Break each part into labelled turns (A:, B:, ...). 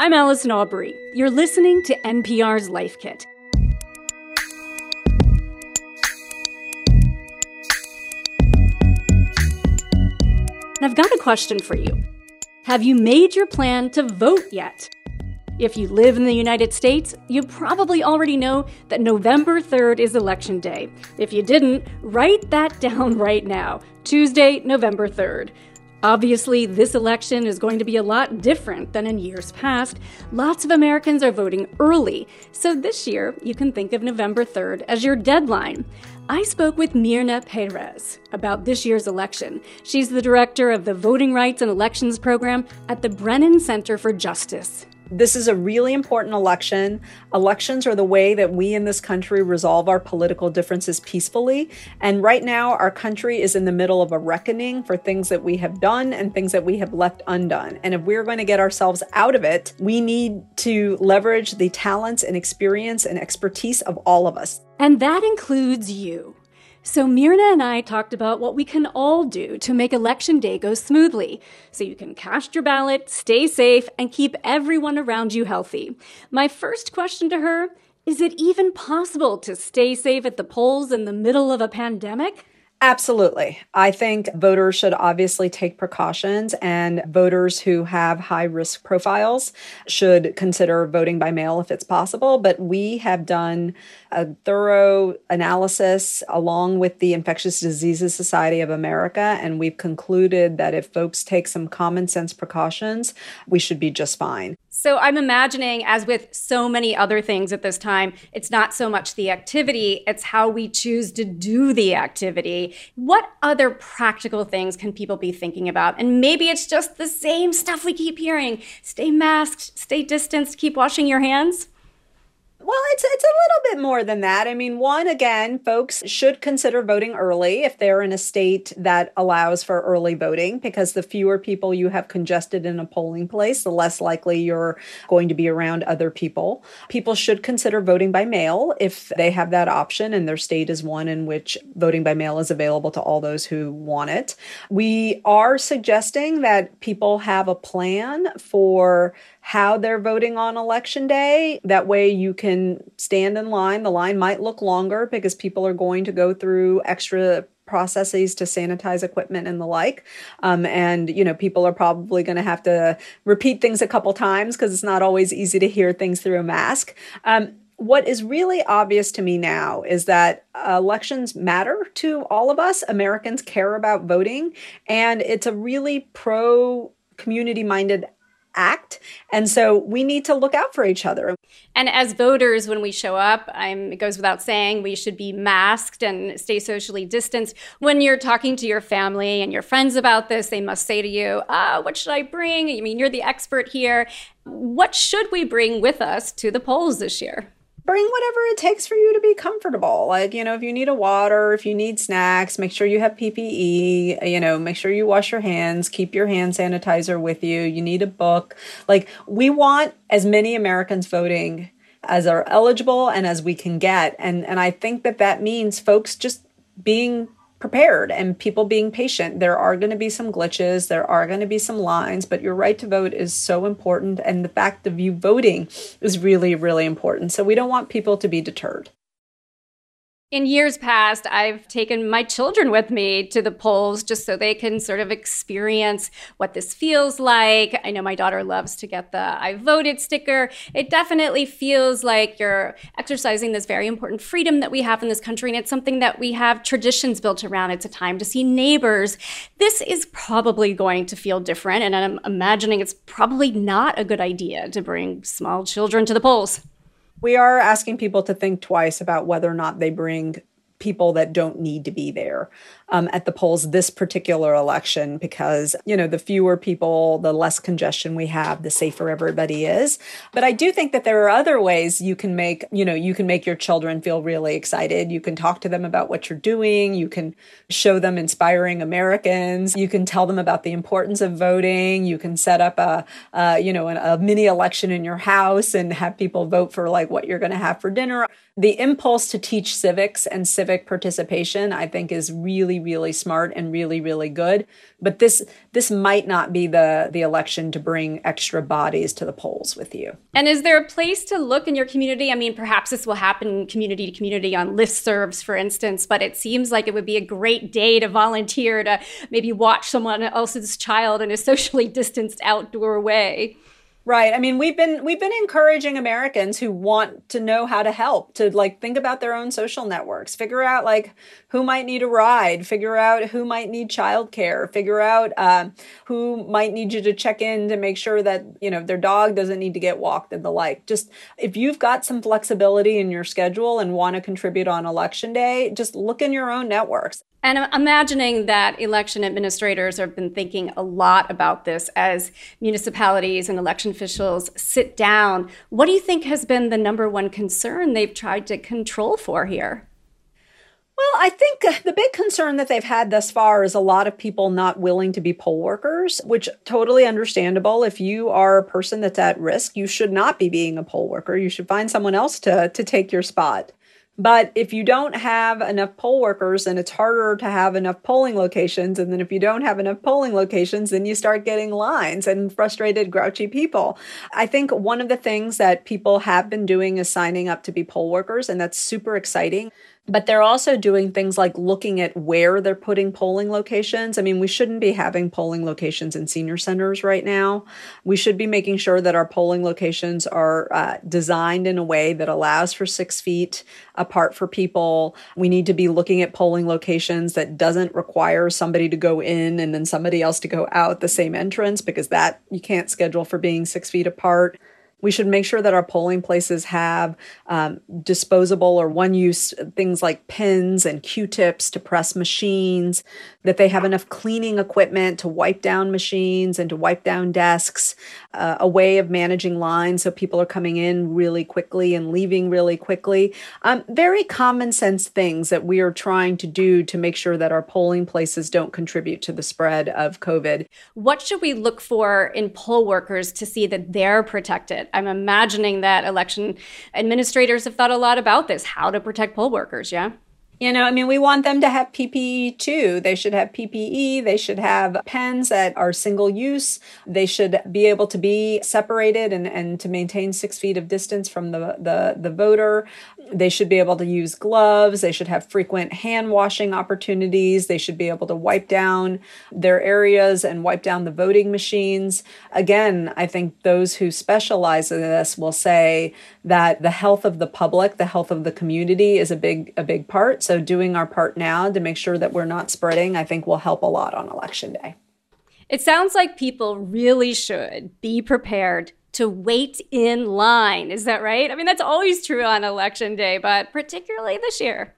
A: I'm Allison Aubrey. You're listening to NPR's Life Kit. And I've got a question for you. Have you made your plan to vote yet? If you live in the United States, you probably already know that November 3rd is Election Day. If you didn't, write that down right now Tuesday, November 3rd. Obviously, this election is going to be a lot different than in years past. Lots of Americans are voting early, so this year you can think of November 3rd as your deadline. I spoke with Myrna Perez about this year's election. She's the director of the Voting Rights and Elections Program at the Brennan Center for Justice
B: this is a really important election. Elections are the way that we in this country resolve our political differences peacefully. And right now, our country is in the middle of a reckoning for things that we have done and things that we have left undone. And if we're going to get ourselves out of it, we need to leverage the talents and experience and expertise of all of us.
A: And that includes you. So Myrna and I talked about what we can all do to make election day go smoothly. So you can cast your ballot, stay safe, and keep everyone around you healthy. My first question to her is it even possible to stay safe at the polls in the middle of a pandemic?
B: Absolutely. I think voters should obviously take precautions, and voters who have high risk profiles should consider voting by mail if it's possible. But we have done a thorough analysis along with the Infectious Diseases Society of America, and we've concluded that if folks take some common sense precautions, we should be just fine.
A: So I'm imagining, as with so many other things at this time, it's not so much the activity, it's how we choose to do the activity. What other practical things can people be thinking about? And maybe it's just the same stuff we keep hearing stay masked, stay distanced, keep washing your hands.
B: Well, it's it's a little bit more than that. I mean, one again, folks should consider voting early if they're in a state that allows for early voting because the fewer people you have congested in a polling place, the less likely you're going to be around other people. People should consider voting by mail if they have that option and their state is one in which voting by mail is available to all those who want it. We are suggesting that people have a plan for how they're voting on election day. That way you can stand in line. The line might look longer because people are going to go through extra processes to sanitize equipment and the like. Um, and, you know, people are probably going to have to repeat things a couple times because it's not always easy to hear things through a mask. Um, what is really obvious to me now is that elections matter to all of us. Americans care about voting, and it's a really pro community minded act. And so we need to look out for each other.
A: And as voters, when we show up, I'm, it goes without saying we should be masked and stay socially distanced. When you're talking to your family and your friends about this, they must say to you, ah, what should I bring? I mean, you're the expert here. What should we bring with us to the polls this year?
B: bring whatever it takes for you to be comfortable. Like, you know, if you need a water, if you need snacks, make sure you have PPE, you know, make sure you wash your hands, keep your hand sanitizer with you. You need a book. Like, we want as many Americans voting as are eligible and as we can get. And and I think that that means folks just being prepared and people being patient. There are going to be some glitches, there are going to be some lines, but your right to vote is so important. And the fact of you voting is really, really important. So we don't want people to be deterred.
A: In years past, I've taken my children with me to the polls just so they can sort of experience what this feels like. I know my daughter loves to get the I voted sticker. It definitely feels like you're exercising this very important freedom that we have in this country, and it's something that we have traditions built around. It's a time to see neighbors. This is probably going to feel different, and I'm imagining it's probably not a good idea to bring small children to the polls
B: we are asking people to think twice about whether or not they bring people that don't need to be there um, at the polls this particular election because, you know, the fewer people, the less congestion we have, the safer everybody is. But I do think that there are other ways you can make, you know, you can make your children feel really excited. You can talk to them about what you're doing. You can show them inspiring Americans. You can tell them about the importance of voting. You can set up a, uh, you know, a mini election in your house and have people vote for like what you're going to have for dinner. The impulse to teach civics and civic participation, I think, is really really smart and really really good but this this might not be the the election to bring extra bodies to the polls with you
A: and is there a place to look in your community i mean perhaps this will happen community to community on listservs for instance but it seems like it would be a great day to volunteer to maybe watch someone else's child in a socially distanced outdoor way
B: Right. I mean, we've been we've been encouraging Americans who want to know how to help to like think about their own social networks, figure out like who might need a ride, figure out who might need childcare, figure out uh, who might need you to check in to make sure that you know their dog doesn't need to get walked and the like. Just if you've got some flexibility in your schedule and want to contribute on election day, just look in your own networks.
A: And I'm imagining that election administrators have been thinking a lot about this as municipalities and election officials sit down. What do you think has been the number one concern they've tried to control for here?
B: Well, I think uh, the big concern that they've had thus far is a lot of people not willing to be poll workers, which totally understandable. If you are a person that's at risk, you should not be being a poll worker. You should find someone else to to take your spot. But if you don't have enough poll workers, and it's harder to have enough polling locations, and then if you don't have enough polling locations, then you start getting lines and frustrated, grouchy people. I think one of the things that people have been doing is signing up to be poll workers, and that's super exciting but they're also doing things like looking at where they're putting polling locations. I mean, we shouldn't be having polling locations in senior centers right now. We should be making sure that our polling locations are uh, designed in a way that allows for six feet apart for people. We need to be looking at polling locations that doesn't require somebody to go in and then somebody else to go out the same entrance because that you can't schedule for being six feet apart. We should make sure that our polling places have um, disposable or one use things like pins and q tips to press machines, that they have enough cleaning equipment to wipe down machines and to wipe down desks, uh, a way of managing lines so people are coming in really quickly and leaving really quickly. Um, very common sense things that we are trying to do to make sure that our polling places don't contribute to the spread of COVID.
A: What should we look for in poll workers to see that they're protected? I'm imagining that election administrators have thought a lot about this how to protect poll workers, yeah?
B: You know, I mean, we want them to have PPE too. They should have PPE. They should have pens that are single use. They should be able to be separated and, and to maintain six feet of distance from the, the, the voter. They should be able to use gloves. They should have frequent hand washing opportunities. They should be able to wipe down their areas and wipe down the voting machines. Again, I think those who specialize in this will say that the health of the public, the health of the community is a big a big part. So doing our part now to make sure that we're not spreading, I think will help a lot on election day.
A: It sounds like people really should be prepared to wait in line. Is that right? I mean, that's always true on election day, but particularly this year.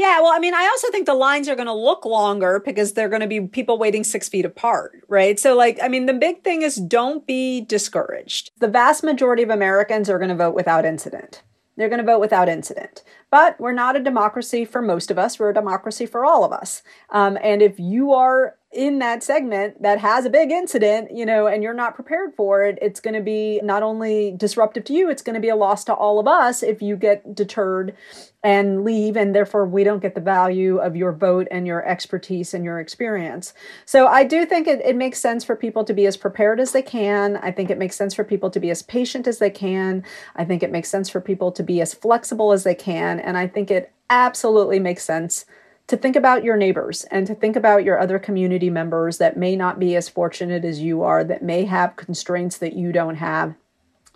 B: Yeah, well, I mean, I also think the lines are going to look longer because they're going to be people waiting six feet apart, right? So, like, I mean, the big thing is don't be discouraged. The vast majority of Americans are going to vote without incident. They're going to vote without incident. But we're not a democracy for most of us. We're a democracy for all of us. Um, and if you are in that segment that has a big incident, you know, and you're not prepared for it, it's going to be not only disruptive to you, it's going to be a loss to all of us if you get deterred and leave and therefore we don't get the value of your vote and your expertise and your experience so i do think it, it makes sense for people to be as prepared as they can i think it makes sense for people to be as patient as they can i think it makes sense for people to be as flexible as they can and i think it absolutely makes sense to think about your neighbors and to think about your other community members that may not be as fortunate as you are, that may have constraints that you don't have,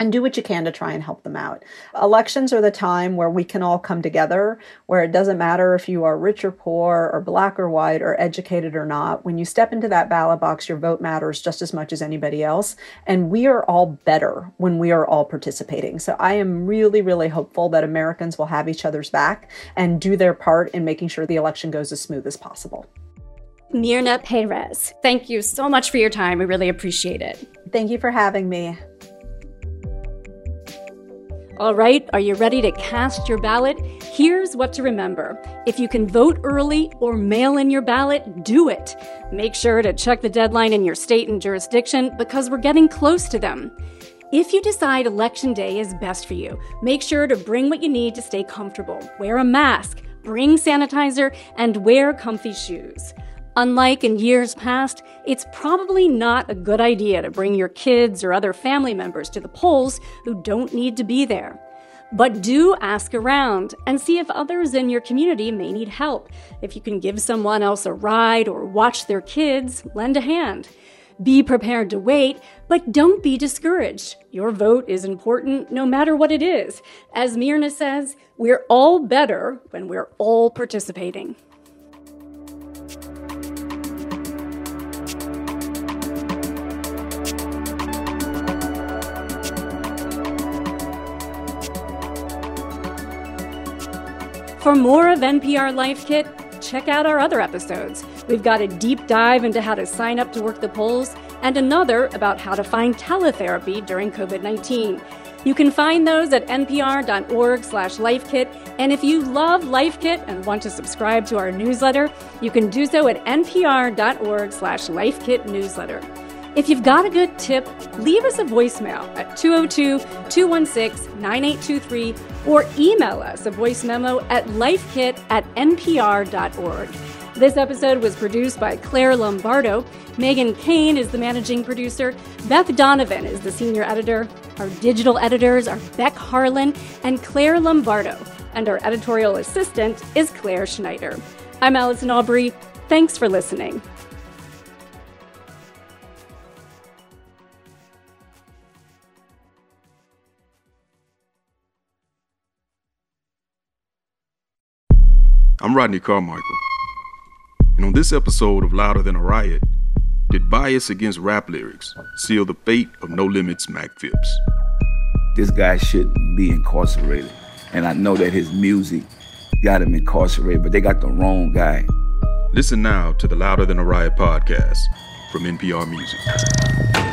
B: and do what you can to try and help them out. Elections are the time where we can all come together, where it doesn't matter if you are rich or poor, or black or white, or educated or not. When you step into that ballot box, your vote matters just as much as anybody else. And we are all better when we are all participating. So I am really, really hopeful that Americans will have each other's back and do their part in making sure the election goes as smooth as possible.
A: Myrna Perez, thank you so much for your time. We really appreciate it.
B: Thank you for having me.
A: All right, are you ready to cast your ballot? Here's what to remember. If you can vote early or mail in your ballot, do it. Make sure to check the deadline in your state and jurisdiction because we're getting close to them. If you decide election day is best for you, make sure to bring what you need to stay comfortable. Wear a mask, bring sanitizer, and wear comfy shoes. Unlike in years past, it's probably not a good idea to bring your kids or other family members to the polls who don't need to be there. But do ask around and see if others in your community may need help. If you can give someone else a ride or watch their kids, lend a hand. Be prepared to wait, but don't be discouraged. Your vote is important no matter what it is. As Myrna says, we're all better when we're all participating. For more of NPR Life Kit, check out our other episodes. We've got a deep dive into how to sign up to work the polls and another about how to find teletherapy during COVID-19. You can find those at npr.org slash lifekit. And if you love Life Kit and want to subscribe to our newsletter, you can do so at npr.org slash newsletter. If you've got a good tip, leave us a voicemail at 202 216 9823 or email us a voice memo at lifekit at npr.org. This episode was produced by Clare Lombardo. Meghan Keane is the managing producer. Beth Donovan is the senior editor. Our digital editors are Beck Harlan and Clare Lombardo. And our editorial assistant is Claire Schneider. I'm Allison Aubrey. Thanks for listening. I'm Rodney Carmichael. And on this episode of Louder Than a Riot, did bias against rap lyrics seal the fate of No Limits Mac Phipps? This guy shouldn't be incarcerated. And I know that his music got him incarcerated, but they got the wrong guy. Listen now to the Louder Than a Riot podcast from NPR Music.